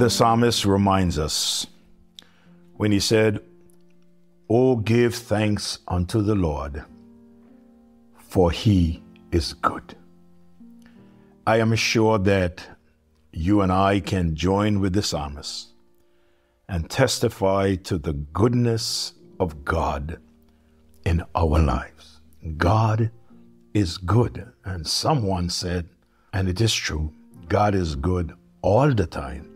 the psalmist reminds us when he said, Oh, give thanks unto the Lord, for he is good. I am sure that you and I can join with the psalmist and testify to the goodness of God in our lives. God is good. And someone said, and it is true, God is good all the time,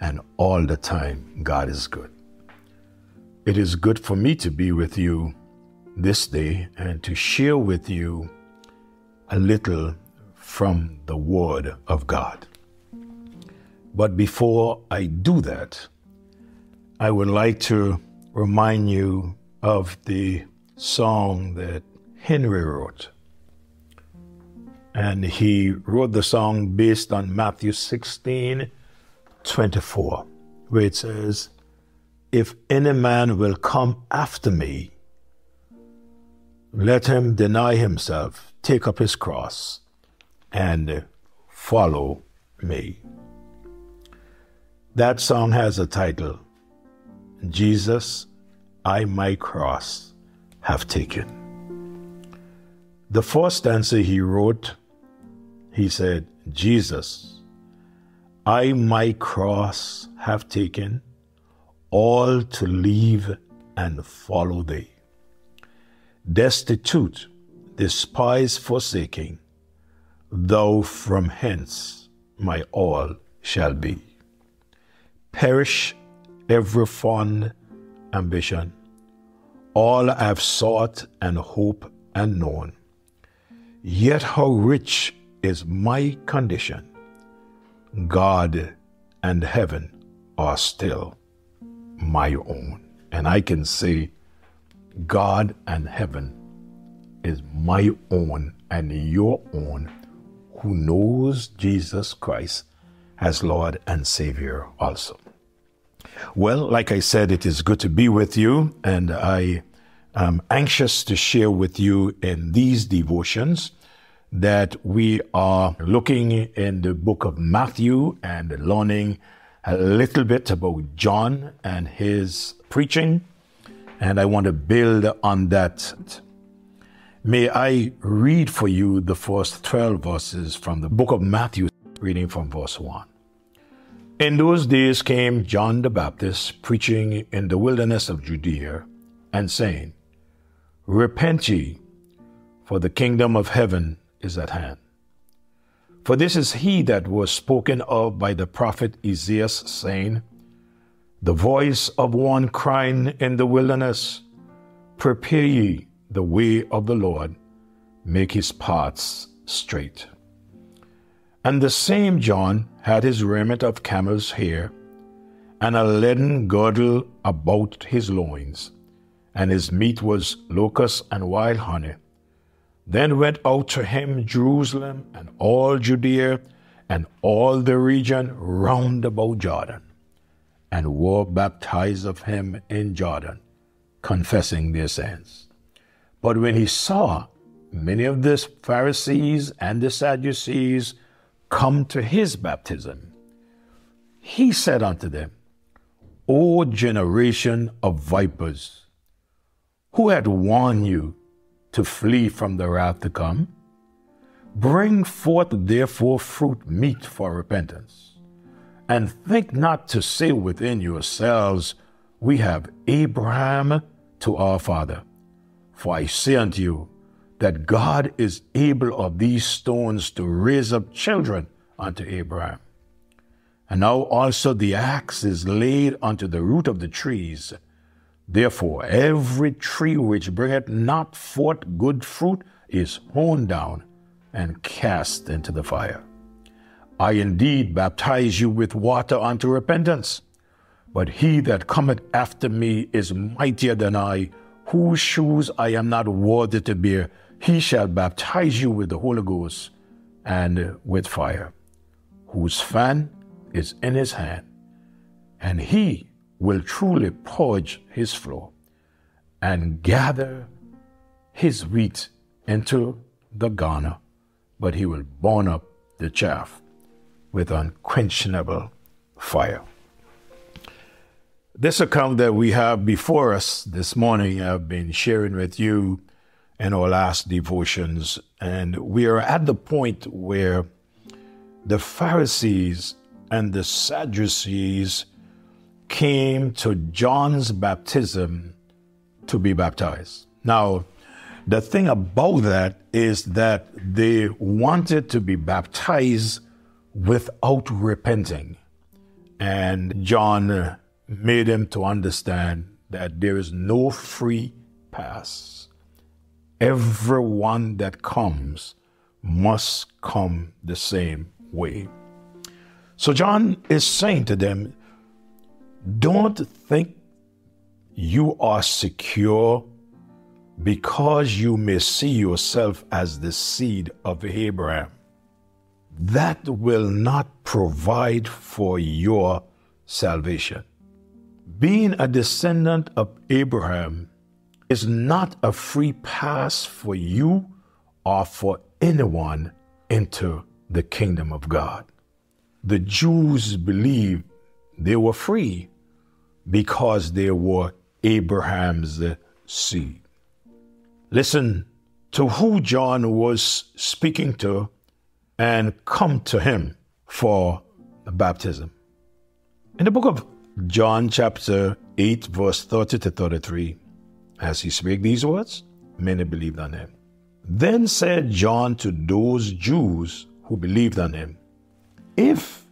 and all the time, God is good. It is good for me to be with you this day and to share with you a little from the Word of God. But before I do that, I would like to remind you of the song that Henry wrote. And he wrote the song based on Matthew 16 24, where it says, If any man will come after me, let him deny himself, take up his cross, and follow me. That song has a title Jesus, I my cross have taken. The first stanza he wrote, he said, Jesus, I my cross have taken, all to leave and follow thee. Destitute, despised, forsaking, thou from hence my all shall be. Perish every fond ambition, all I've sought and hope and known. Yet how rich is my condition. God and heaven are still my own. And I can say, God and heaven is my own and your own who knows Jesus Christ as Lord and Savior also. Well, like I said, it is good to be with you, and I am anxious to share with you in these devotions that we are looking in the book of Matthew and learning a little bit about John and his preaching. And I want to build on that. May I read for you the first 12 verses from the book of Matthew, reading from verse 1. In those days came John the Baptist preaching in the wilderness of Judea and saying, Repent ye, for the kingdom of heaven is at hand. For this is he that was spoken of by the prophet Isaiah, saying, The voice of one crying in the wilderness, Prepare ye the way of the Lord, make his paths straight. And the same John had his raiment of camel's hair, and a leaden girdle about his loins, and his meat was locusts and wild honey. Then went out to him Jerusalem and all Judea and all the region round about Jordan, and were baptized of him in Jordan, confessing their sins. But when he saw many of the Pharisees and the Sadducees come to his baptism, he said unto them, O generation of vipers, who had warned you to flee from the wrath to come? Bring forth therefore fruit meet for repentance, and think not to say within yourselves, We have Abraham to our father. For I say unto you, that God is able of these stones to raise up children unto Abraham. And now also the axe is laid unto the root of the trees. Therefore, every tree which bringeth not forth good fruit is hewn down and cast into the fire. I indeed baptize you with water unto repentance, but he that cometh after me is mightier than I, whose shoes I am not worthy to bear. He shall baptize you with the Holy Ghost and with fire, whose fan is in his hand, and he will truly purge his floor and gather his wheat into the garner, but he will burn up the chaff with unquenchable fire. This account that we have before us this morning, I've been sharing with you in our last devotions, and we are at the point where the Pharisees and the Sadducees came to John's baptism to be baptized. Now, the thing about that is that they wanted to be baptized without repenting. And John made them to understand that there is no free pass. Everyone that comes must come the same way. So John is saying to them, don't think you are secure because you may see yourself as the seed of Abraham. That will not provide for your salvation. Being a descendant of Abraham is not a free pass for you or for anyone into the kingdom of God. The Jews believed they were free because they were Abraham's seed. Listen to who John was speaking to and come to him for baptism. In the book of John, chapter 8, verse 30 to 33, as he spake these words, many believed on him. Then said John to those Jews who believed on him, If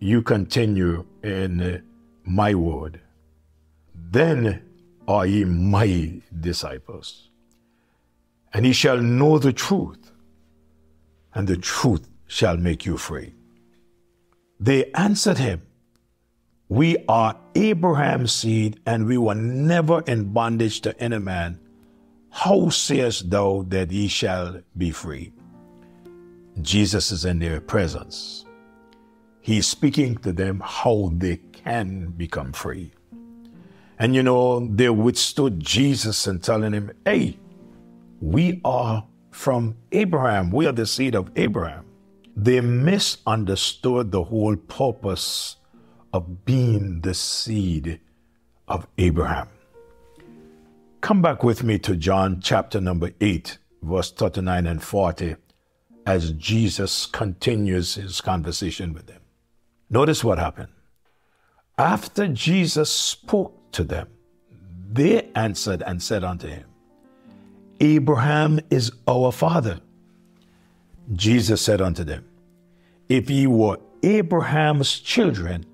you continue in my word, then are ye my disciples. And ye shall know the truth, and the truth shall make you free. They answered him, We are Abraham's seed, and we were never in bondage to any man. How sayest thou that ye shall be free? Jesus is in their presence. He's speaking to them how they can become free. And you know, they withstood Jesus and telling him, Hey, we are from Abraham. We are the seed of Abraham. They misunderstood the whole purpose of being the seed of Abraham. Come back with me to John chapter number 8, verse 39 and 40, as Jesus continues his conversation with them. Notice what happened. After Jesus spoke to them. They answered and said unto him, Abraham is our father. Jesus said unto them, If ye were Abraham's children,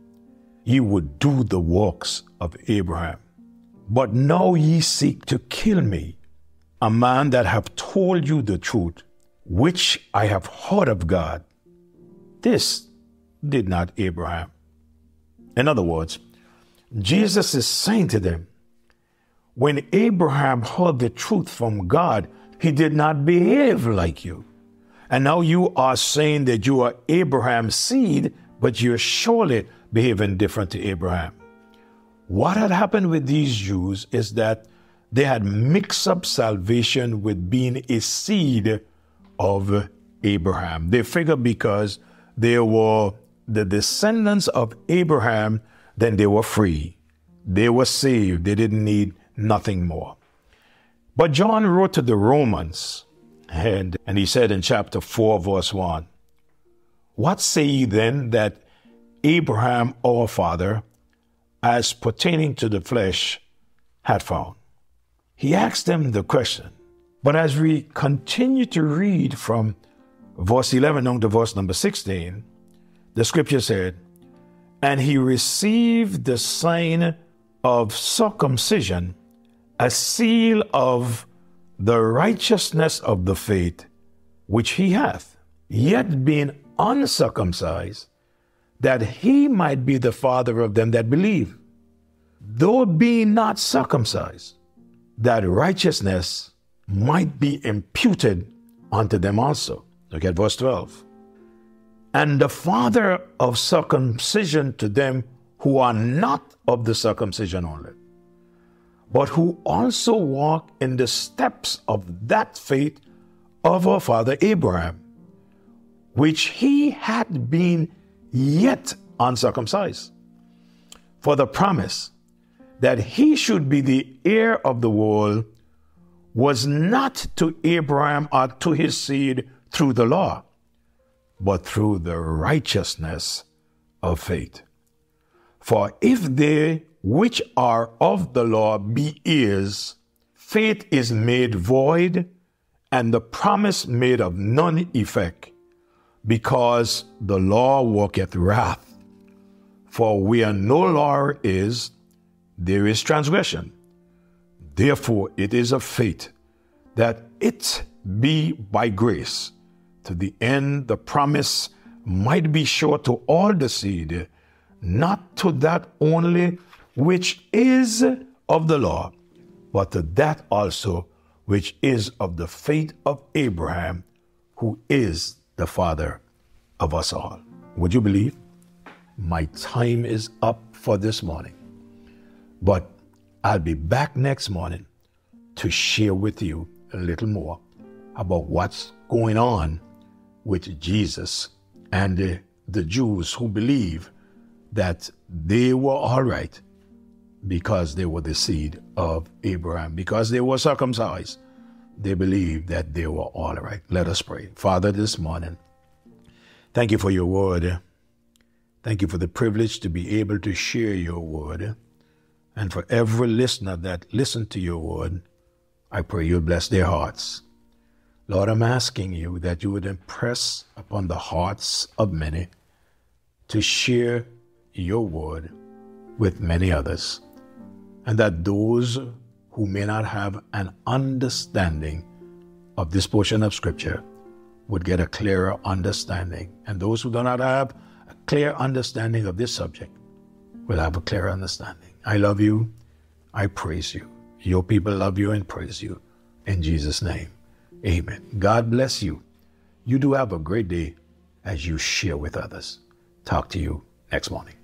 ye would do the works of Abraham. But now ye seek to kill me, a man that have told you the truth, which I have heard of God. This did not Abraham. In other words, Jesus is saying to them, when Abraham heard the truth from God, he did not behave like you. And now you are saying that you are Abraham's seed, but you're surely behaving different to Abraham. What had happened with these Jews is that they had mixed up salvation with being a seed of Abraham. They figured because they were the descendants of Abraham, then they were free. They were saved. They didn't need nothing more. But John wrote to the Romans, and, and he said in chapter 4, verse 1, What say ye then that Abraham our father, as pertaining to the flesh, had found? He asked them the question. But as we continue to read from verse 11 on to verse number 16, the scripture said, and he received the sign of circumcision, a seal of the righteousness of the faith which he hath, yet being uncircumcised, that he might be the father of them that believe, though being not circumcised, that righteousness might be imputed unto them also. Look at verse 12 and the father of circumcision to them who are not of the circumcision only, but who also walk in the steps of that faith of our father Abraham, which he had been yet uncircumcised. For the promise that he should be the heir of the world was not to Abraham or to his seed through the law, but through the righteousness of faith. For if they which are of the law be heirs, faith is made void, and the promise made of none effect, because the law worketh wrath. For where no law is, there is transgression. Therefore, it is of faith that it be by grace, to the end the promise might be sure to all the seed, not to that only which is of the law, but to that also which is of the faith of Abraham, who is the father of us all. Would you believe? My time is up for this morning. But I'll be back next morning to share with you a little more about what's going on with Jesus and the, the Jews who believe that they were all right because they were the seed of Abraham, because they were circumcised. They believed that they were all right. Let us pray. Father, this morning, thank you for your word. Thank you for the privilege to be able to share your word. And for every listener that listened to your word, I pray you bless their hearts. Lord, I'm asking you that you would impress upon the hearts of many to share your word with many others, and that those who may not have an understanding of this portion of Scripture would get a clearer understanding, and those who do not have a clear understanding of this subject will have a clear understanding. I love you. I praise you. Your people love you and praise you. In Jesus' name, amen. God bless you. You do have a great day as you share with others. Talk to you next morning.